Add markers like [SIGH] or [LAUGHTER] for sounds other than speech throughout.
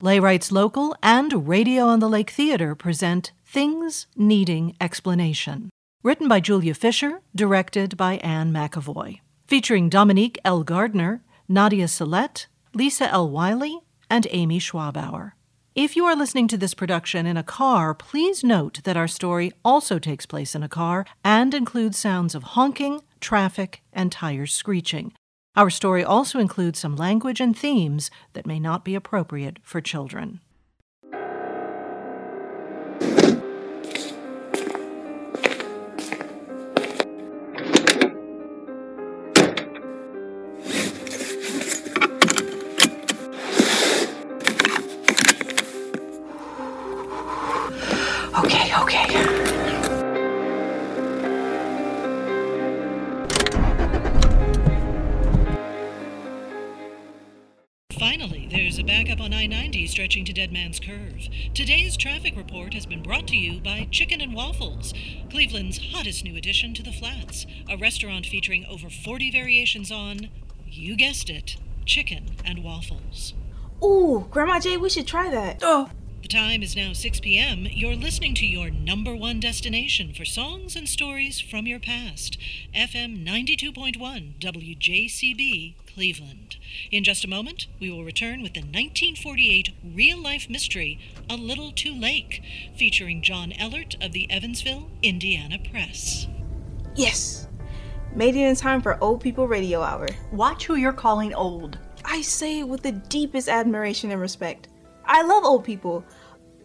Playwrights Local and Radio on the Lake Theater present Things Needing Explanation. Written by Julia Fisher, directed by Anne McAvoy. Featuring Dominique L. Gardner, Nadia Salette, Lisa L. Wiley, and Amy Schwabauer. If you are listening to this production in a car, please note that our story also takes place in a car and includes sounds of honking, traffic, and tires screeching. Our story also includes some language and themes that may not be appropriate for children. Stretching to Dead Man's Curve. Today's traffic report has been brought to you by Chicken and Waffles, Cleveland's hottest new addition to the Flats, a restaurant featuring over 40 variations on, you guessed it, chicken and waffles. Ooh, Grandma Jay, we should try that. Oh, The time is now 6 p.m. You're listening to your number one destination for songs and stories from your past, FM 92.1 WJCB Cleveland. In just a moment, we will return with the 1948 real life mystery, A Little Too Late, featuring John Ellert of the Evansville, Indiana Press. Yes. Made it in time for Old People Radio Hour. watch who you're calling old. I say it with the deepest admiration and respect. I love old people.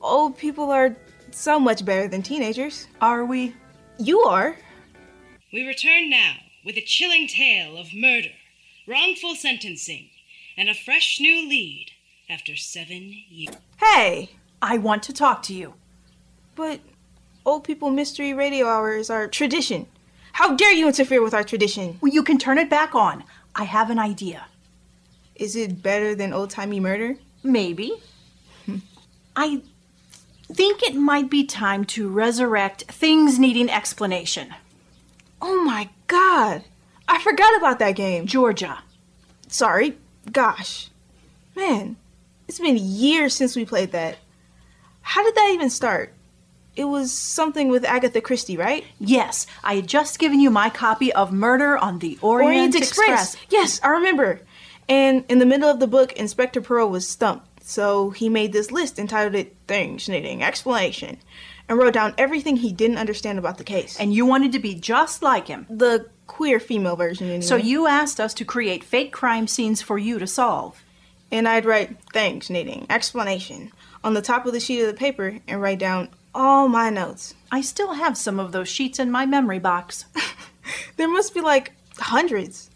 Old people are so much better than teenagers. Are we? You are. We return now with a chilling tale of murder, wrongful sentencing, and a fresh new lead after seven years. Hey, I want to talk to you. but Old People Mystery Radio Hour is our tradition. How dare you interfere with our tradition? Well, you can turn it back on. I have an idea. Is it better than old timey murder? Maybe. I think it might be time to resurrect things needing explanation. Oh my god. I forgot about that game. Georgia. Sorry. Gosh. Man, it's been years since we played that. How did that even start? It was something with Agatha Christie, right? Yes, I had just given you my copy of Murder on the Orient, Express. Yes, I remember. And in the middle of the book, Inspector Poirot was stumped. So he made this list entitled it Things Needing Explanation and wrote down everything he didn't understand about the case. And you wanted to be just like him. the queer female version, anyway. So you asked us to create fake crime scenes for you to solve. and I'd write things needing explanation on the top of the sheet of the paper and write down all my notes. I still have some of those sheets in my memory box. [LAUGHS] [LAUGHS] There must be like hundreds.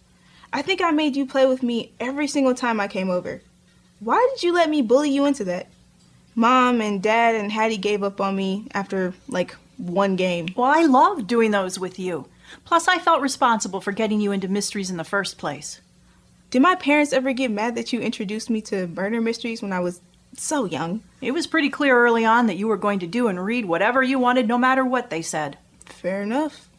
I think I made you play with me every single time I came over. Why did you let me bully you into that? Mom and Dad and Hattie gave up on me after like one game. Well, I loved doing those with you. Plus, I felt responsible for getting you into mysteries in the first place. Did my parents ever get mad that you introduced me to murder mysteries when I was so young? It was pretty clear early on that you were going to do and read whatever you wanted, no matter what they said. Fair enough.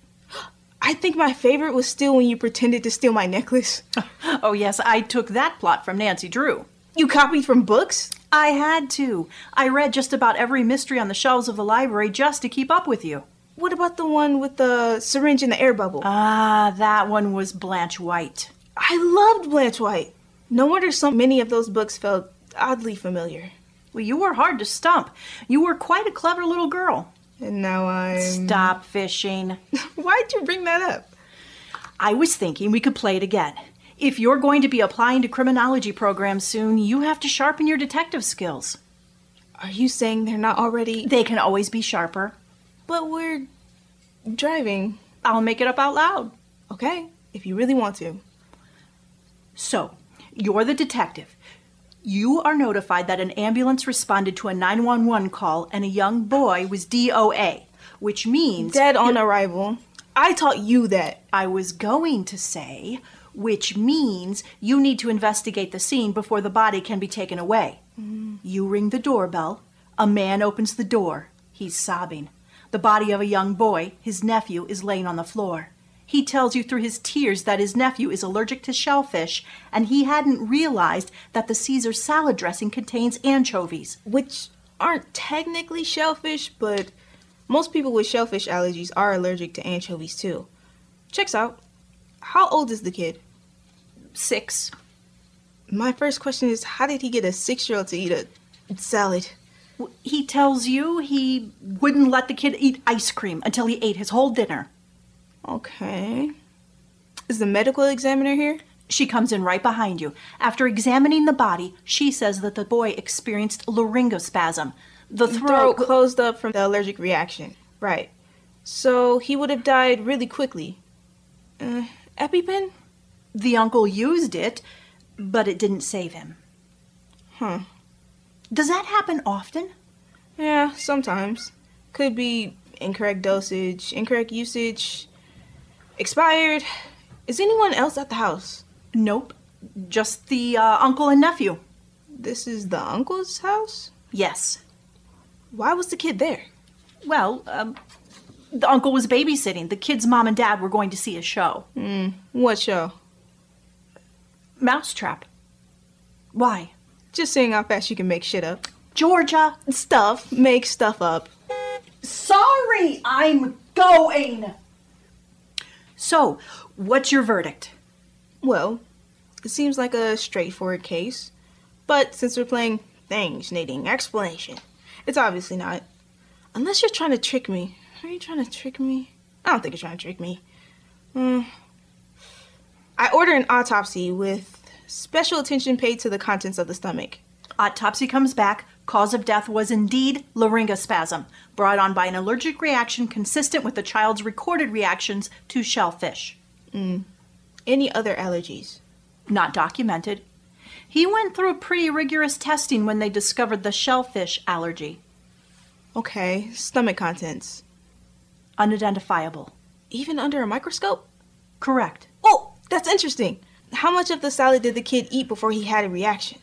I think my favorite was still when you pretended to steal my necklace. [LAUGHS] Oh, yes, I took that plot from Nancy Drew. You copied from books? I had to. I read just about every mystery on the shelves of the library just to keep up with you. What about the one with the syringe and the air bubble? Ah, that one was Blanche White. I loved Blanche White. No wonder so many of those books felt oddly familiar. Well, you were hard to stump. You were quite a clever little girl. And now I'm. Stop fishing. [LAUGHS] Why'd you bring that up? I was thinking we could play it again. If you're going to be applying to criminology programs soon, you have to sharpen your detective skills. Are you saying they're not already. They can always be sharper. But we're driving. I'll make it up out loud. Okay, if you really want to. So, you're the detective. You are notified that an ambulance responded to a 911 call and a young boy was DOA, which means. Dead on arrival. I taught you that. I was going to say, which means you need to investigate the scene before the body can be taken away. You ring the doorbell. A man opens the door. He's sobbing. The body of a young boy, his nephew, is laying on the floor. He tells you through his tears that his nephew is allergic to shellfish and he hadn't realized that the Caesar salad dressing contains anchovies. Which aren't technically shellfish, but most people with shellfish allergies are allergic to anchovies too. Checks out. How old is the kid? Six. My first question is how did he get a six year old to eat a salad? He tells you he wouldn't let the kid eat ice cream until he ate his whole dinner. Okay. Is the medical examiner here? She comes in right behind you. After examining the body, she says that the boy experienced laryngospasm. The Throat throat. closed up from the allergic reaction. Right. So he would have died really quickly. Uh, EpiPen? the uncle used it, but it didn't save him. Hmm. Does that happen often? Yeah, sometimes. Could be incorrect dosage, incorrect usage, expired. Is anyone else at the house? Nope. Just the uh, uncle and nephew. This is the uncle's house? Yes. Why was the kid there? Well, um, the uncle was babysitting. The kid's mom and dad were going to see a show. Mm. What show? Mousetrap. Why? Just seeing how fast you can make shit up. Georgia. Stuff, make stuff up. Sorry, I'm going. So, what's your verdict? Well, it seems like a straightforward case. But since we're playing things needing explanation, it's obviously not. Unless you're trying to trick me. Are you trying to trick me? I don't think you're trying to trick me. Hmm. I order an autopsy with special attention paid to the contents of the stomach. Autopsy comes back. Cause of death was indeed laryngospasm, brought on by an allergic reaction consistent with the child's recorded reactions to shellfish. Any other allergies? Not documented. He went through pretty rigorous testing when they discovered the shellfish allergy. Okay, stomach contents. Unidentifiable. Even under a microscope? Correct. Oh, that's interesting. How much of the salad did the kid eat before he had a reaction?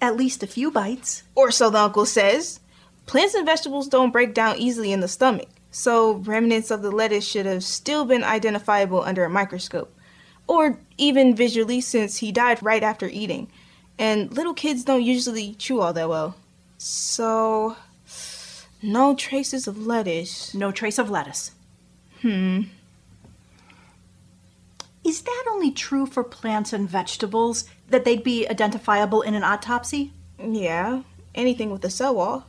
At least a few bites. Or so the uncle says. Plants and vegetables don't break down easily in the stomach, so remnants of the lettuce should have still been identifiable under a microscope. Or even visually, since he died right after eating. And little kids don't usually chew all that well. So, no traces of lettuce. No trace of lettuce. Hmm. Is that only true for plants and vegetables that they'd be identifiable in an autopsy? Yeah, anything with a cell wall.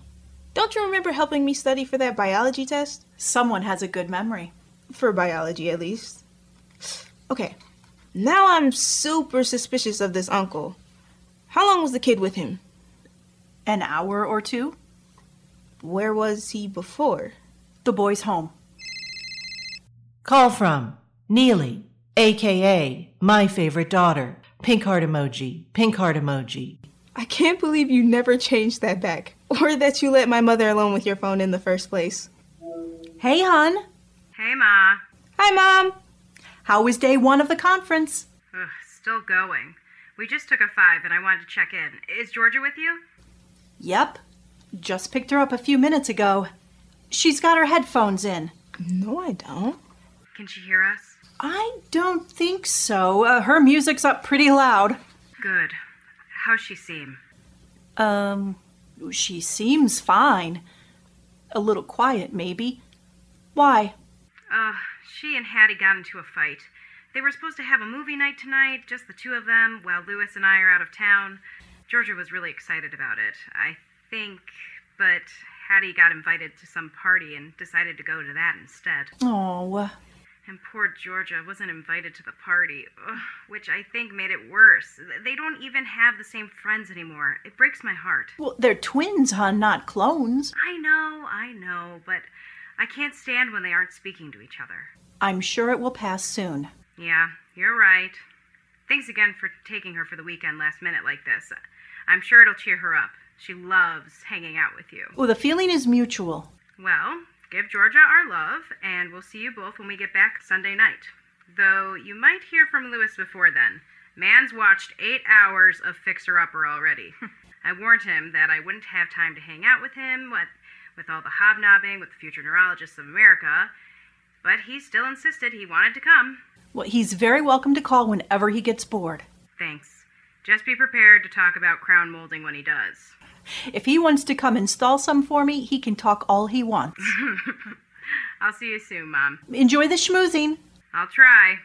Don't you remember helping me study for that biology test? Someone has a good memory. For biology, at least. Okay, now I'm super suspicious of this uncle. How long was the kid with him? An hour or two? Where was he before? The boy's home. Call from Neely, aka my favorite daughter. Pink heart emoji, pink heart emoji. I can't believe you never changed that back, or that you let my mother alone with your phone in the first place. Hey, hon. Hey, Ma. Hi, Mom! How was day one of the conference? Ugh, still going. We just took a five and I wanted to check in. Is Georgia with you? Yep. Just picked her up a few minutes ago. She's got her headphones in. No, I don't. Can she hear us? I don't think so. Uh, her music's up pretty loud. Good. How's she seem? Um, she seems fine. A little quiet, maybe. Why? Uh, she and Hattie got into a fight. They were supposed to have a movie night tonight, just the two of them, while Lewis and I are out of town. Georgia was really excited about it, I think, but Hattie got invited to some party and decided to go to that instead. Oh, And poor Georgia wasn't invited to the party, which I think made it worse. They don't even have the same friends anymore. It breaks my heart. well, they're twins, hon, not clones. I know, I know, but I can't stand when they aren't speaking to each other. I'm sure it will pass soon. Yeah, you're right. Thanks again for taking her for the weekend last minute like this. I'm sure it'll cheer her up. She loves hanging out with you. Well, the feeling is mutual. Well, give Georgia our love, and we'll see you both when we get back Sunday night. Though you might hear from Lewis before then. Man's watched eight hours of Fixer Upper already. [LAUGHS] I warned him that I wouldn't have time to hang out with him, what with all the hobnobbing with the future neurologists of America. but he still insisted he wanted to come. Well, he's very welcome to call whenever he gets bored. Thanks. Just be prepared to talk about crown molding when he does. [LAUGHS] If he wants to come install some for me, he can talk all he wants. [LAUGHS] I'll see you soon, Mom. Enjoy the schmoozing. I'll try.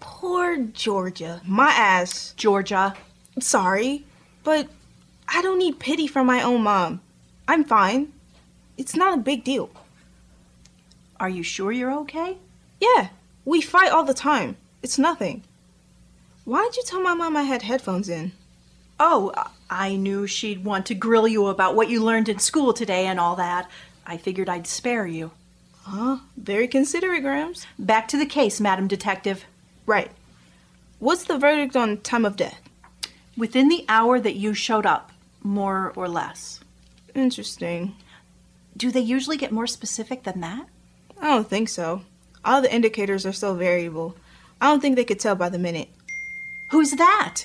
Poor Georgia. My ass. Georgia. Sorry, but I don't need pity from my own mom. I'm fine. It's not a big deal. Are you sure you're okay? Yeah, we fight all the time. It's nothing. Why'd you tell my mom I had headphones in? Oh, I knew she'd want to grill you about what you learned in school today and all that. I figured I'd spare you. Huh? Very considerate, Grams. Back to the case, Madam Detective. Right. What's the verdict on time of death? Within the hour that you showed up, more or less. Interesting. Do they usually get more specific than that? I don't think so. All the indicators are so variable. I don't think they could tell by the minute. Who's that?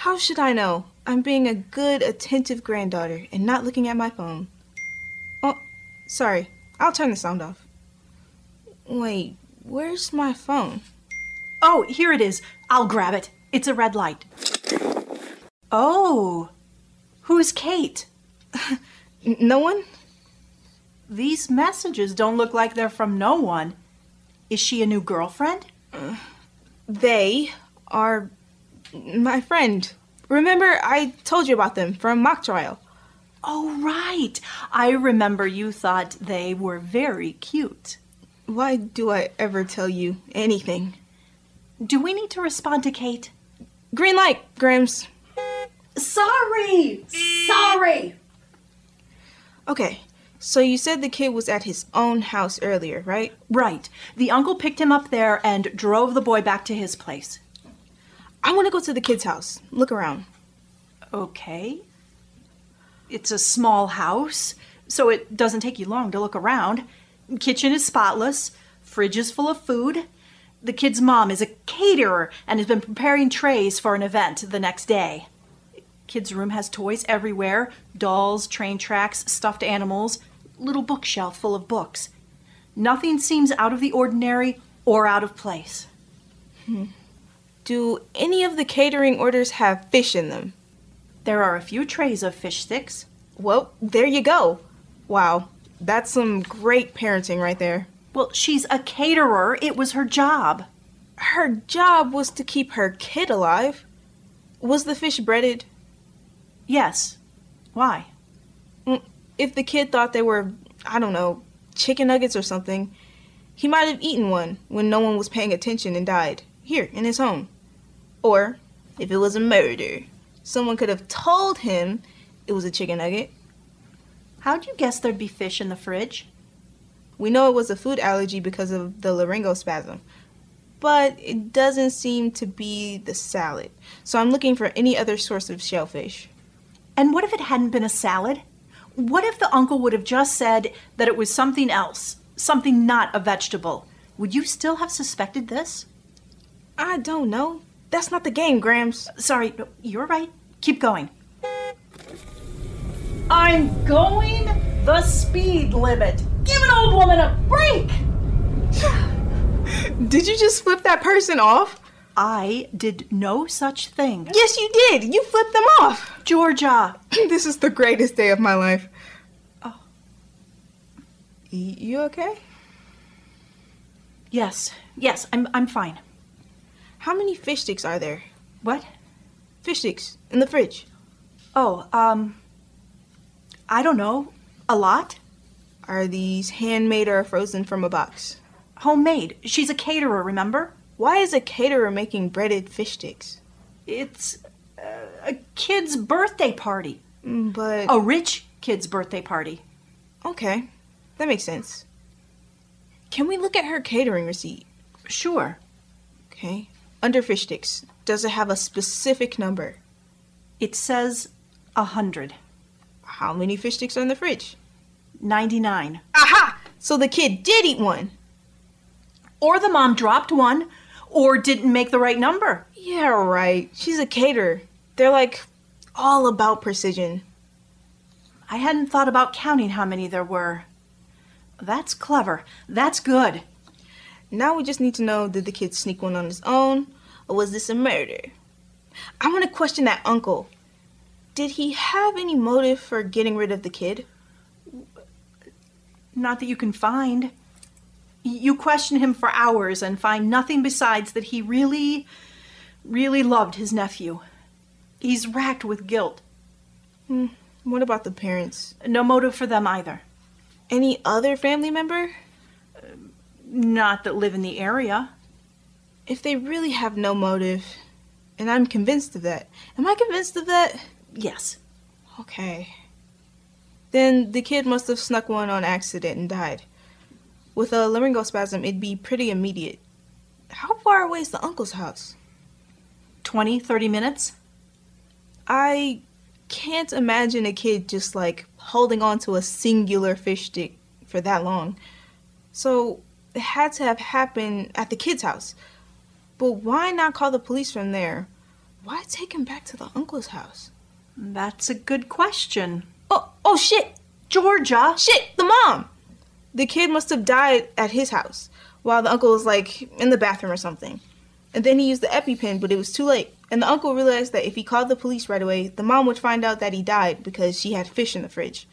How should I know? I'm being a good, attentive granddaughter and not looking at my phone. Oh, sorry. I'll turn the sound off. Wait, where's my phone? Oh, here it is. I'll grab it. It's a red light. Oh, who's Kate? [LAUGHS] No one? These messages don't look like they're from no one. Is she a new girlfriend? Uh, they are my friend. Remember, I told you about them from mock trial. Oh, right. I remember you thought they were very cute. Why do I ever tell you anything? Do we need to respond to Kate? Green light, Grims. Sorry! Sorry! Okay, so you said the kid was at his own house earlier, right? Right. The uncle picked him up there and drove the boy back to his place. I want to go to the kid's house. Look around. Okay. It's a small house, so it doesn't take you long to look around. Kitchen is spotless, fridge is full of food. The kid's mom is a caterer and has been preparing trays for an event the next day. Kid's room has toys everywhere dolls, train tracks, stuffed animals, little bookshelf full of books. Nothing seems out of the ordinary or out of place. Hmm. Do any of the catering orders have fish in them? There are a few trays of fish sticks. Well, there you go. Wow, that's some great parenting right there. Well, she's a caterer. It was her job. Her job was to keep her kid alive. Was the fish breaded? Yes. Why? Mm, If the kid thought they were, I don't know, chicken nuggets or something, he might have eaten one when no one was paying attention and died, here in his home. Or, if it was a murder, someone could have told him it was a chicken nugget. How'd you guess there'd be fish in the fridge? We know it was a food allergy because of the laryngospasm, but it doesn't seem to be the salad. So I'm looking for any other source of shellfish. And what if it hadn't been a salad? What if the uncle would have just said that it was something else, something not a vegetable? Would you still have suspected this? I don't know. That's not the game, Grams. Sorry, no, you're right. Keep going. I'm going the speed limit. Give an old woman a break. [SIGHS] Did you just flip that person off? I did no such thing. Yes, you did. You flipped them off. Georgia, [CLEARS THROAT] this is the greatest day of my life. Oh. You okay? yes, yes, I'm, I'm fine. How many fish sticks are there? What? Fish sticks in the fridge. Oh, um, I don't know. A lot? Are these handmade or frozen from a box? Homemade. She's a caterer, remember? Why is a caterer making breaded fish sticks? It's uh, a kid's birthday party. Mm, But A rich kid's birthday party. okay, that makes sense. Can we look at her catering receipt? Sure. Okay. Under fish sticks, does it have a specific number? It says a hundred. How many fish sticks are in the fridge? 99. Aha! So the kid did eat one. Or the mom dropped one, or didn't make the right number. Yeah, right. She's a caterer. They're like all about precision. I hadn't thought about counting how many there were. That's clever. That's good. Now we just need to know did the kid sneak one on his own, or was this a murder? I want to question that uncle. Did he have any motive for getting rid of the kid? Not that you can find. You question him for hours and find nothing besides that he really, really loved his nephew. He's racked with guilt. Hmm. What about the parents? No motive for them either. Any other family member? Not that live in the area. If they really have no motive, and I'm convinced of that, am I convinced of that? Yes. Okay. Then the kid must have snuck one on accident and died. With a laryngospasm, it'd be pretty immediate. How far away is the uncle's house? 20, 30 minutes? I can't imagine a kid just like holding on to a singular fish stick for that long. So had to have happened at the kid's house. But why not call the police from there? Why take him back to the uncle's house? That's a good question. Oh, oh shit! Georgia! Shit, the mom! The kid must have died at his house while the uncle was like in the bathroom or something. And then he used the EpiPen, but it was too late. And the uncle realized that if he called the police right away, the mom would find out that he died because she had fish in the fridge.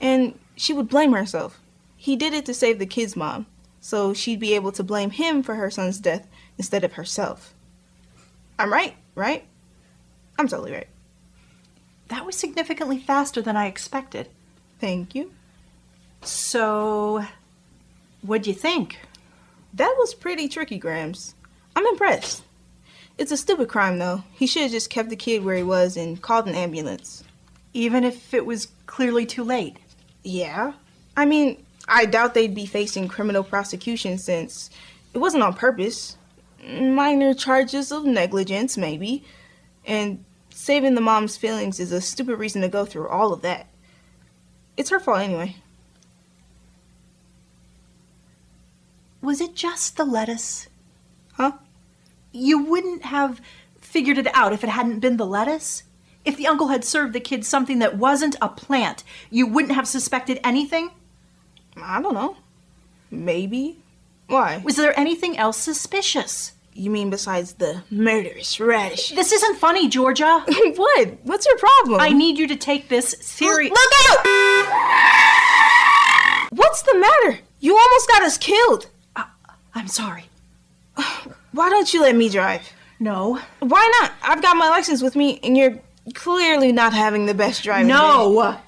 And she would blame herself. He did it to save the kid's mom, so she'd be able to blame him for her son's death instead of herself. I'm right, right? I'm totally right. That was significantly faster than I expected. Thank you. So, what'd you think? That was pretty tricky, Grams. I'm impressed. It's a stupid crime, though. He should have just kept the kid where he was and called an ambulance. Even if it was clearly too late. Yeah. I mean, I doubt they'd be facing criminal prosecution since it wasn't on purpose. Minor charges of negligence, maybe. And saving the mom's feelings is a stupid reason to go through all of that. It's her fault anyway. Was it just the lettuce? Huh? You wouldn't have figured it out if it hadn't been the lettuce? If the uncle had served the kids something that wasn't a plant, you wouldn't have suspected anything? I don't know. Maybe. Why? Was there anything else suspicious? You mean besides the murderous radish? This isn't funny, Georgia. [LAUGHS] what? What's your problem? I need you to take this serious. Look out! What's the matter? You almost got us killed. Uh, I'm sorry. [SIGHS] Why don't you let me drive? No. Why not? I've got my license with me, and you're clearly not having the best driving. day. No.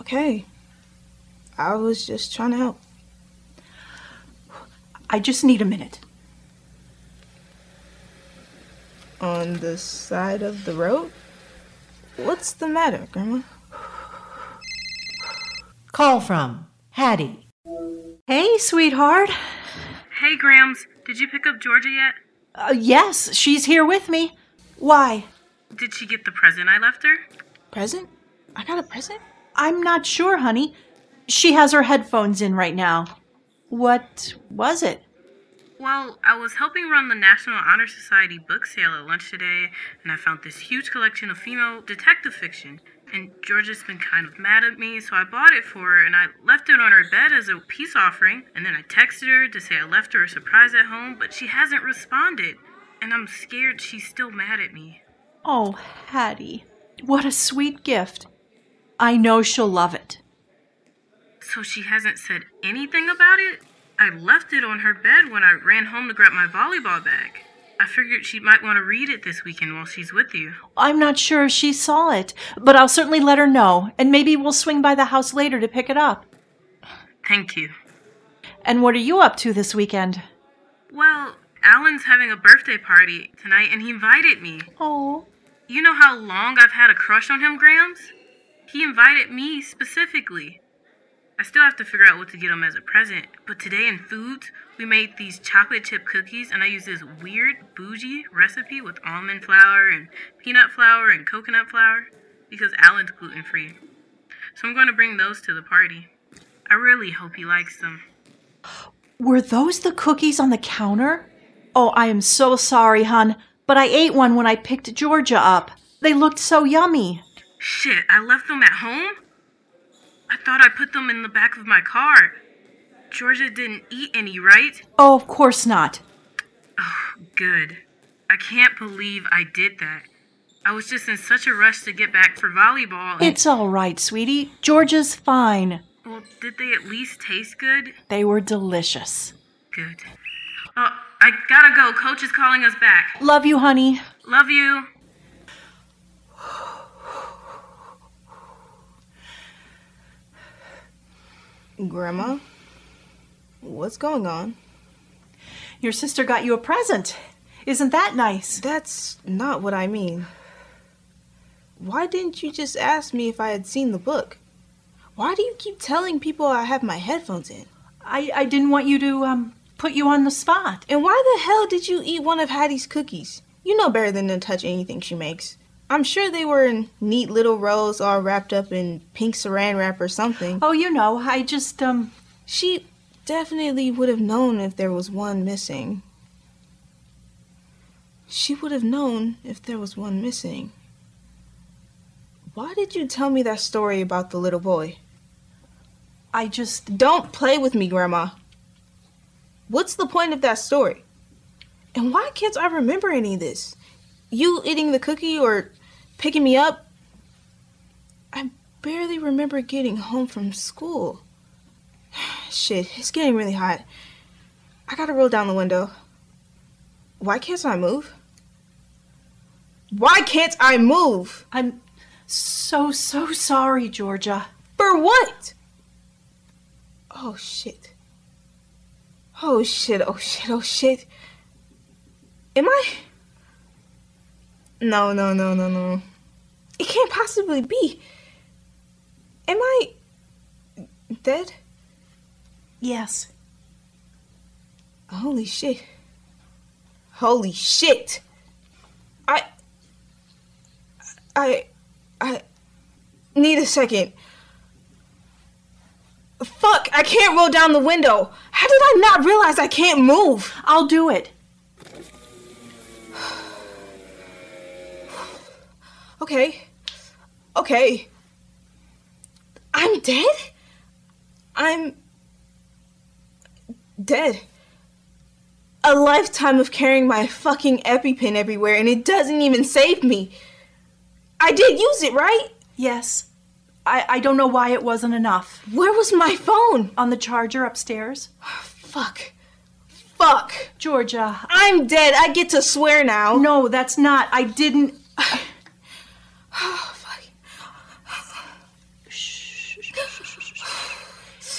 Okay. I was just trying to help. I just need a minute. On the side of the road? What's the matter, Grandma? Call from Hattie. Hey, sweetheart. Hey, Grams, did you pick up Georgia yet? Uh, yes, she's here with me. Why? Did she get the present I left her? Present? I got a present? I'm not sure, honey. She has her headphones in right now. What was it? Well, I was helping run the National Honor Society book sale at lunch today, and I found this huge collection of female detective fiction. And Georgia's been kind of mad at me, so I bought it for her and I left it on her bed as a peace offering. And then I texted her to say I left her a surprise at home, but she hasn't responded. And I'm scared she's still mad at me. Oh, Hattie. What a sweet gift. I know she'll love it. So she hasn't said anything about it? I left it on her bed when I ran home to grab my volleyball bag. I figured she might want to read it this weekend while she's with you. I'm not sure if she saw it, but I'll certainly let her know, and maybe we'll swing by the house later to pick it up. Thank you. And what are you up to this weekend? Well, Alan's having a birthday party tonight and he invited me. Oh. You know how long I've had a crush on him, Grams? He invited me specifically. I still have to figure out what to get him as a present, but today in foods, we made these chocolate chip cookies and I used this weird bougie recipe with almond flour and peanut flour and coconut flour because Alan's gluten free. So I'm going to bring those to the party. I really hope he likes them. Were those the cookies on the counter? Oh, I am so sorry, hon, but I ate one when I picked Georgia up. They looked so yummy. Shit, I left them at home? I thought I put them in the back of my car. Georgia didn't eat any, right? Oh, of course not. Oh, good. I can't believe I did that. I was just in such a rush to get back for volleyball. It's all right, sweetie. Georgia's fine. Well, did they at least taste good? They were delicious. Good. Oh, I gotta go. Coach is calling us back. Love you, honey. Love you. Grandma, what's going on? Your sister got you a present. Isn't that nice? That's not what I mean. Why didn't you just ask me if I had seen the book? Why do you keep telling people I have my headphones in? I, I didn't want you to um put you on the spot. And why the hell did you eat one of Hattie's cookies? You know better than to touch anything she makes. I'm sure they were in neat little rows all wrapped up in pink saran wrap or something. Oh, you know, I just um She definitely would have known if there was one missing. She would have known if there was one missing. Why did you tell me that story about the little boy? I just Don't play with me, Grandma. What's the point of that story? And why can't I remember any of this? You eating the cookie or picking me up? I barely remember getting home from school. [SIGHS] Shit, it's getting really hot. I gotta roll down the window. Why can't I move? Why can't I move? I'm so so sorry, Georgia. For what? Oh shit. Oh shit, oh shit, oh shit. Am I? No, no, no, no, no. It can't possibly be. Am I dead? Yes. Holy shit. Holy shit. I. I. I. Need a second. Fuck, I can't roll down the window. How did I not realize I can't move? I'll do it. Okay. Okay. I'm dead? I'm. dead. A lifetime of carrying my fucking EpiPen everywhere and it doesn't even save me. I did use it, right? Yes. I, I don't know why it wasn't enough. Where was my phone? On the charger upstairs. Fuck. Fuck. Georgia. I'm dead. I get to swear now. No, that's not. I didn't. [SIGHS] [SIGHS] [SIGHS] Oh, fuck.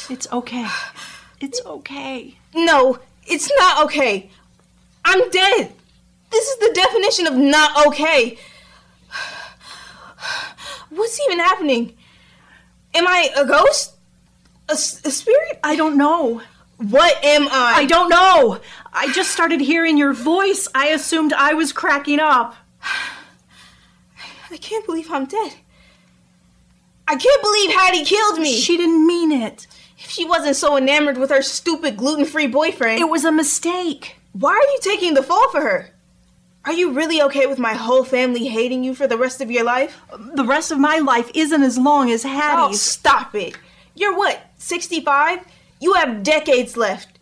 It's okay. It's okay. No, it's not okay. I'm dead. This is the definition of not okay. What's even happening? Am I a ghost? A spirit? I don't know. What am I? I don't know. I just started hearing your voice. I assumed I was cracking up. I can't believe I'm dead. I can't believe Hattie killed me. She didn't mean it. She wasn't so enamored with her stupid gluten-free boyfriend, It was a mistake. why are you taking the fall for her? Are you really okay with my whole family hating you for the rest of your life? The rest of my life isn't as long as Hattie's. Oh, stop it. You're what, 65? You have decades left.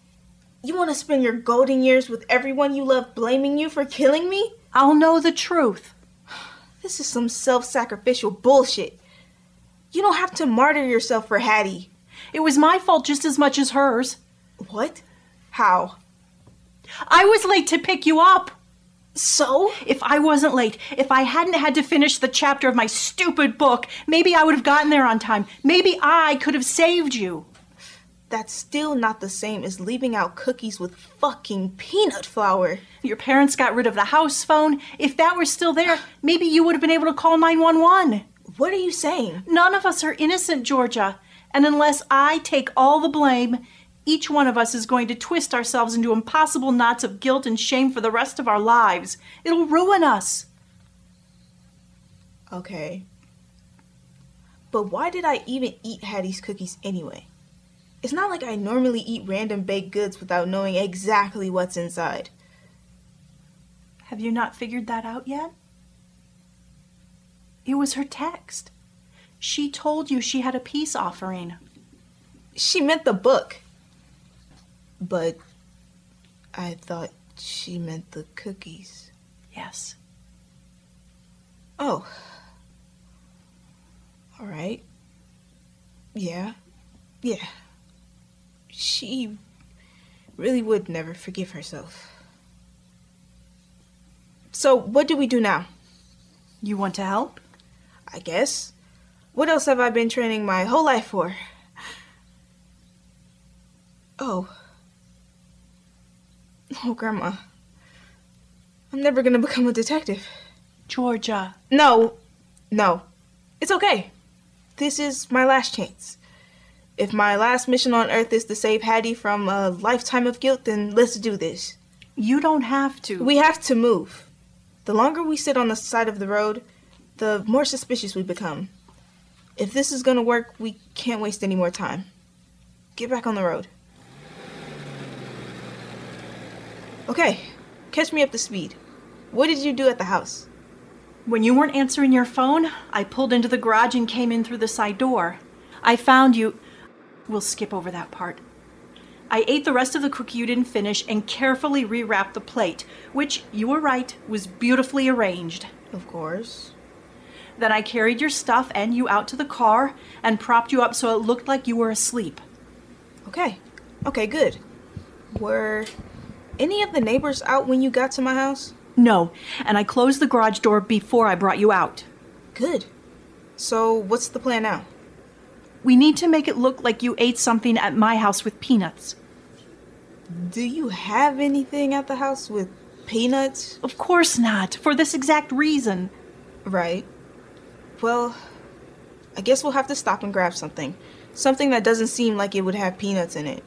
You want to spend your golden years with everyone you love blaming you for killing me? I'll know the truth. This is some self sacrificial bullshit. You don't have to martyr yourself for Hattie. It was my fault just as much as hers. What? How? I was late to pick you up. So? If I wasn't late, if I hadn't had to finish the chapter of my stupid book, maybe I would have gotten there on time. Maybe I could have saved you. That's still not the same as leaving out cookies with fucking peanut flour. Your parents got rid of the house phone. If that were still there, maybe you would have been able to call 911. What are you saying? None of us are innocent, Georgia. And unless I take all the blame, each one of us is going to twist ourselves into impossible knots of guilt and shame for the rest of our lives. It'll ruin us. Okay. But why did I even eat Hattie's cookies anyway? It's not like I normally eat random baked goods without knowing exactly what's inside. Have you not figured that out yet? It was her text. She told you she had a peace offering. She meant the book. But I thought she meant the cookies. Yes. Oh. All right. Yeah. Yeah. She really would never forgive herself. So, what do we do now? You want to help? I guess. What else have I been training my whole life for? Oh. Oh, Grandma. I'm never gonna become a detective. Georgia. No, no. It's okay. This is my last chance. If my last mission on Earth is to save Hattie from a lifetime of guilt, then let's do this. You don't have to. We have to move. The longer we sit on the side of the road, the more suspicious we become. If this is gonna work, we can't waste any more time. Get back on the road. Okay, catch me up to speed. What did you do at the house? When you weren't answering your phone, I pulled into the garage and came in through the side door. I found you. We'll skip over that part. I ate the rest of the cookie you didn't finish and carefully rewrapped the plate, which, you were right, was beautifully arranged. Of course. Then I carried your stuff and you out to the car and propped you up so it looked like you were asleep. Okay. Okay, good. Were any of the neighbors out when you got to my house? No, and I closed the garage door before I brought you out. Good. So, what's the plan now? We need to make it look like you ate something at my house with peanuts. Do you have anything at the house with peanuts? Of course not, for this exact reason. Right. Well, I guess we'll have to stop and grab something. Something that doesn't seem like it would have peanuts in it.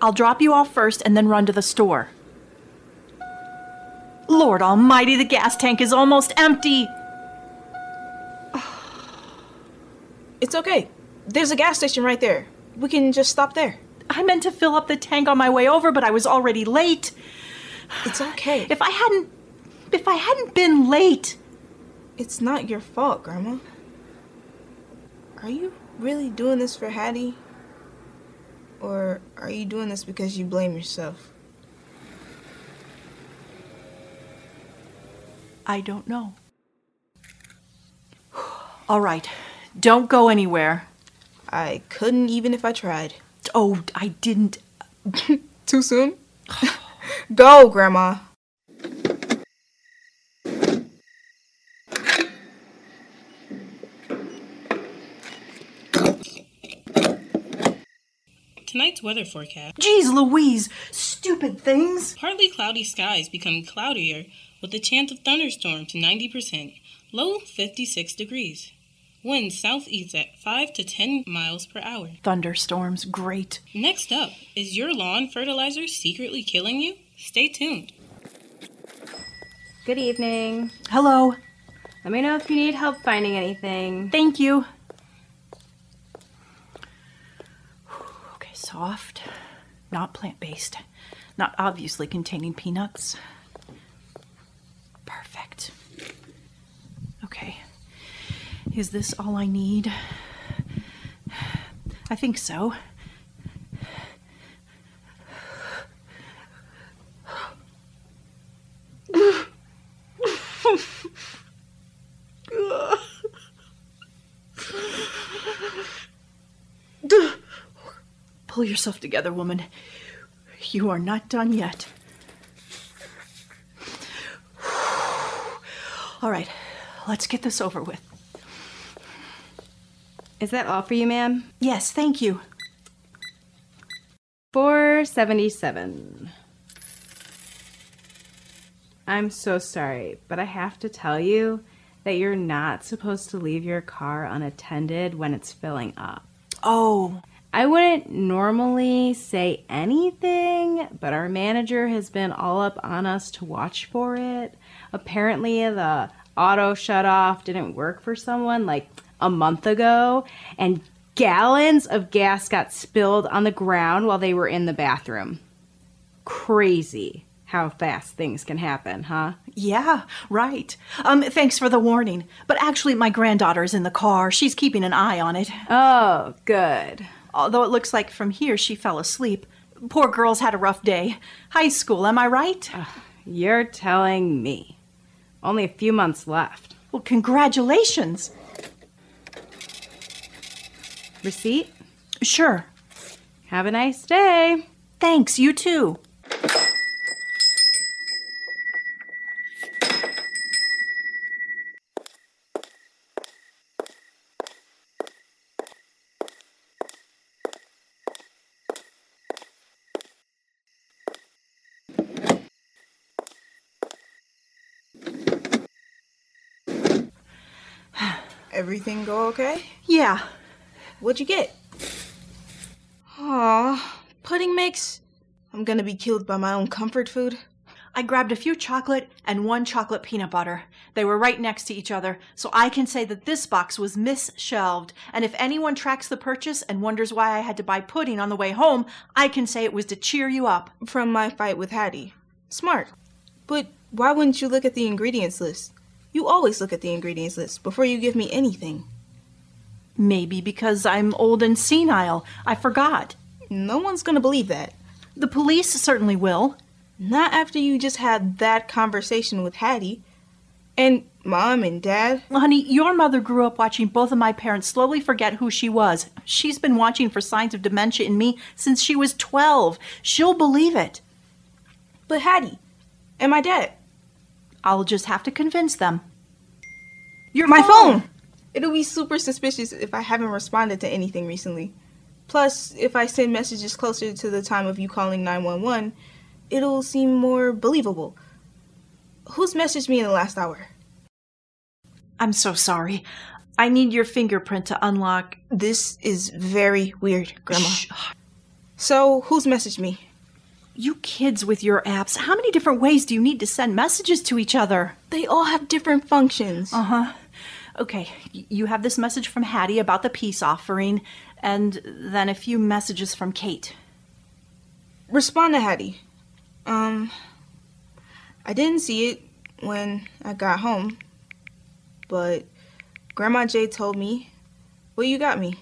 I'll drop you off first and then run to the store. Lord Almighty, the gas tank is almost empty. [SIGHS] It's okay. There's a gas station right there. We can just stop there. I meant to fill up the tank on my way over, but I was already late. It's okay. [SIGHS] If I hadn't if I hadn't been late, It's not your fault, Grandma. Are you really doing this for Hattie? Or are you doing this because you blame yourself? I don't know. [SIGHS] All right. Don't go anywhere. I couldn't even if I tried. Oh, I didn't. [LAUGHS] Too soon? [SIGHS] Go, Grandma. Tonight's weather forecast. Jeez Louise, stupid things. Partly cloudy skies become cloudier with a chance of thunderstorm to 90%. Low 56 degrees. Wind southeast at 5 to 10 miles per hour. Thunderstorms, great. Next up, is your lawn fertilizer secretly killing you? Stay tuned. Good evening. Hello. Let me know if you need help finding anything. Thank you. Soft, not plant based, not obviously containing peanuts. Perfect. Okay. Is this all I need? I think so. Pull yourself together, woman. You are not done yet. [SIGHS] All right, let's get this over with. Is that all for you, ma'am? Yes, thank you. 477. I'm so sorry, but I have to tell you that you're not supposed to leave your car unattended when it's filling up. Oh, I wouldn't normally say anything, but our manager has been all up on us to watch for it. Apparently, the auto shut off didn't work for someone like a month ago, and gallons of gas got spilled on the ground while they were in the bathroom. Crazy. how fast things can happen, huh? Yeah, right. Um, thanks for the warning. But actually, my granddaughter's in the car. She's keeping an eye on it. Oh, good. Although it looks like from here she fell asleep. Poor girl's had a rough day. High school, am I right? You're telling me. Only a few months left. Well, congratulations. Receipt? Sure. Have a nice day. Thanks, you too. Everything go okay? Yeah. What'd you get? Aw, pudding mix? I'm gonna be killed by my own comfort food. I grabbed a few chocolate and one chocolate peanut butter. They were right next to each other, so I can say that this box was misshelved. And if anyone tracks the purchase and wonders why I had to buy pudding on the way home, I can say it was to cheer you up. From my fight with Hattie. Smart. But why wouldn't you look at the ingredients list? You always look at the ingredients list before you give me anything. Maybe because I'm old and senile. I forgot. No one's gonna believe that. The police certainly will. Not after you just had that conversation with Hattie. And mom and dad. Honey, your mother grew up watching both of my parents slowly forget who she was. She's been watching for signs of dementia in me since she was 12. She'll believe it. But Hattie and my dad. I'll just have to convince them. Your My phone! It'll be super suspicious if I haven't responded to anything recently. Plus, if I send messages closer to the time of you calling 911, it'll seem more believable. Who's messaged me in the last hour? I'm so sorry. I need your fingerprint to unlock. This is very weird, Grandma. Shh. So, who's messaged me? You kids with your apps, how many different ways do you need to send messages to each other? They all have different functions. Uh huh. Okay, you have this message from Hattie about the peace offering, and then a few messages from Kate. Respond to Hattie. Um, I didn't see it when I got home, but Grandma J told me, well, you got me.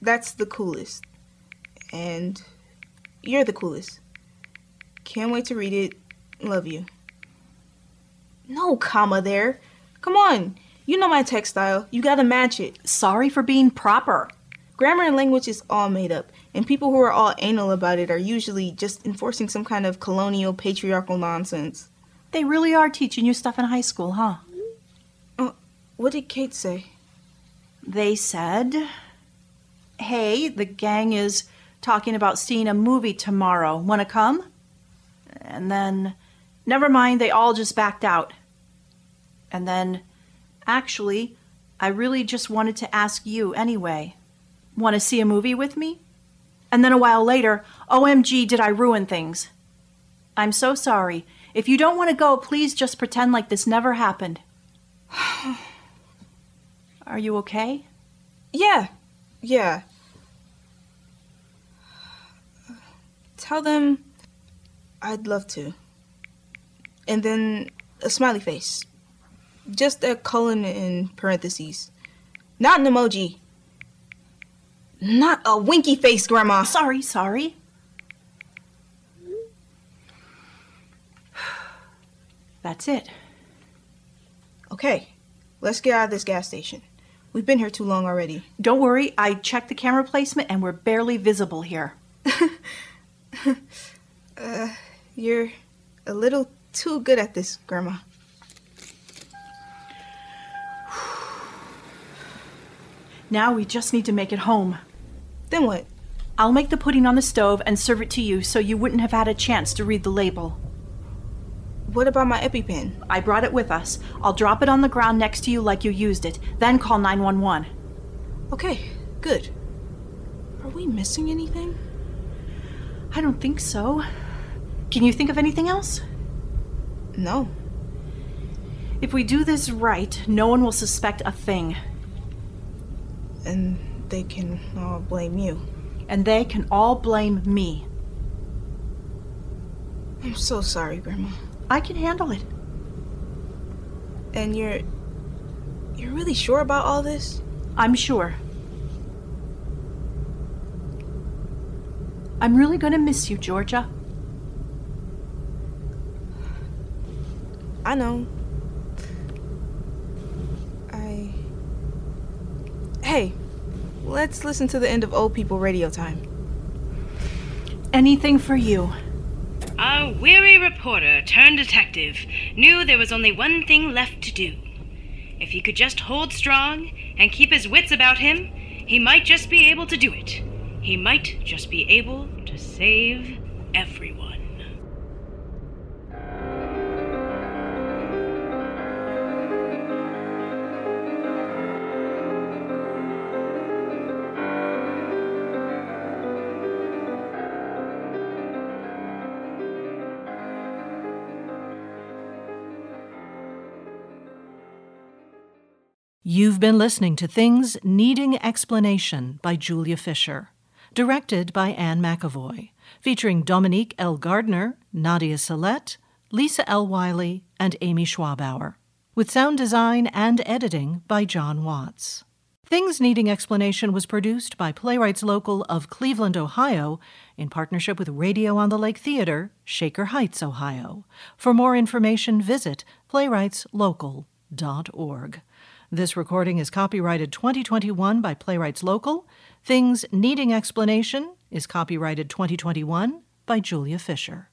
That's the coolest. And you're the coolest. Can't wait to read it. Love you. No comma there. Come on. You know my text style. You gotta match it. Sorry for being proper. Grammar and language is all made up, and people who are all anal about it are usually just enforcing some kind of colonial patriarchal nonsense. They really are teaching you stuff in high school, huh? Oh, what did Kate say? They said, Hey, the gang is talking about seeing a movie tomorrow. Want to come? And then, never mind, they all just backed out. And then, actually, I really just wanted to ask you anyway. Want to see a movie with me? And then a while later, OMG, did I ruin things? I'm so sorry. If you don't want to go, please just pretend like this never happened. [SIGHS] Are you okay? Yeah, yeah. Tell them I'd love to. And then a smiley face. Just a colon in parentheses. Not an emoji. Not a winky face, Grandma. Sorry, sorry. That's it. Okay, let's get out of this gas station. We've been here too long already. Don't worry, I checked the camera placement and we're barely visible here. [LAUGHS] [LAUGHS] Uh, you're a little too good at this, Grandma. [SIGHS] Now we just need to make it home. Then what? I'll make the pudding on the stove and serve it to you so you wouldn't have had a chance to read the label. What about my EpiPen? I brought it with us. I'll drop it on the ground next to you like you used it, then call 911. Okay, good. Are we missing anything? I don't think so. Can you think of anything else? No. If we do this right, no one will suspect a thing, And they can all blame you. and they can all blame me. I'm so sorry, Grandma. I can handle it. And you're. You're really sure about all this? I'm sure. I'm really going to miss you, Georgia. I know. I. Hey, let's listen to the end of Old People Radio Time. Anything for you. A weary reporter turned detective knew there was only one thing left to do. If he could just hold strong and keep his wits about him, he might just be able to do it. He might just be able to save everyone. You've been listening to Things Needing Explanation by Julia Fisher, directed by Anne McAvoy, featuring Dominique L. Gardner, Nadia Salette, Lisa L. Wiley, and Amy Schwabauer, with sound design and editing by John Watts. Things Needing Explanation was produced by Playwrights Local of Cleveland, Ohio, in partnership with Radio on the Lake Theater, Shaker Heights, Ohio. For more information, visit playwrightslocal.org. This recording is copyrighted 2021 by Playwrights Local. Things Needing Explanation is copyrighted 2021 by Julia Fisher.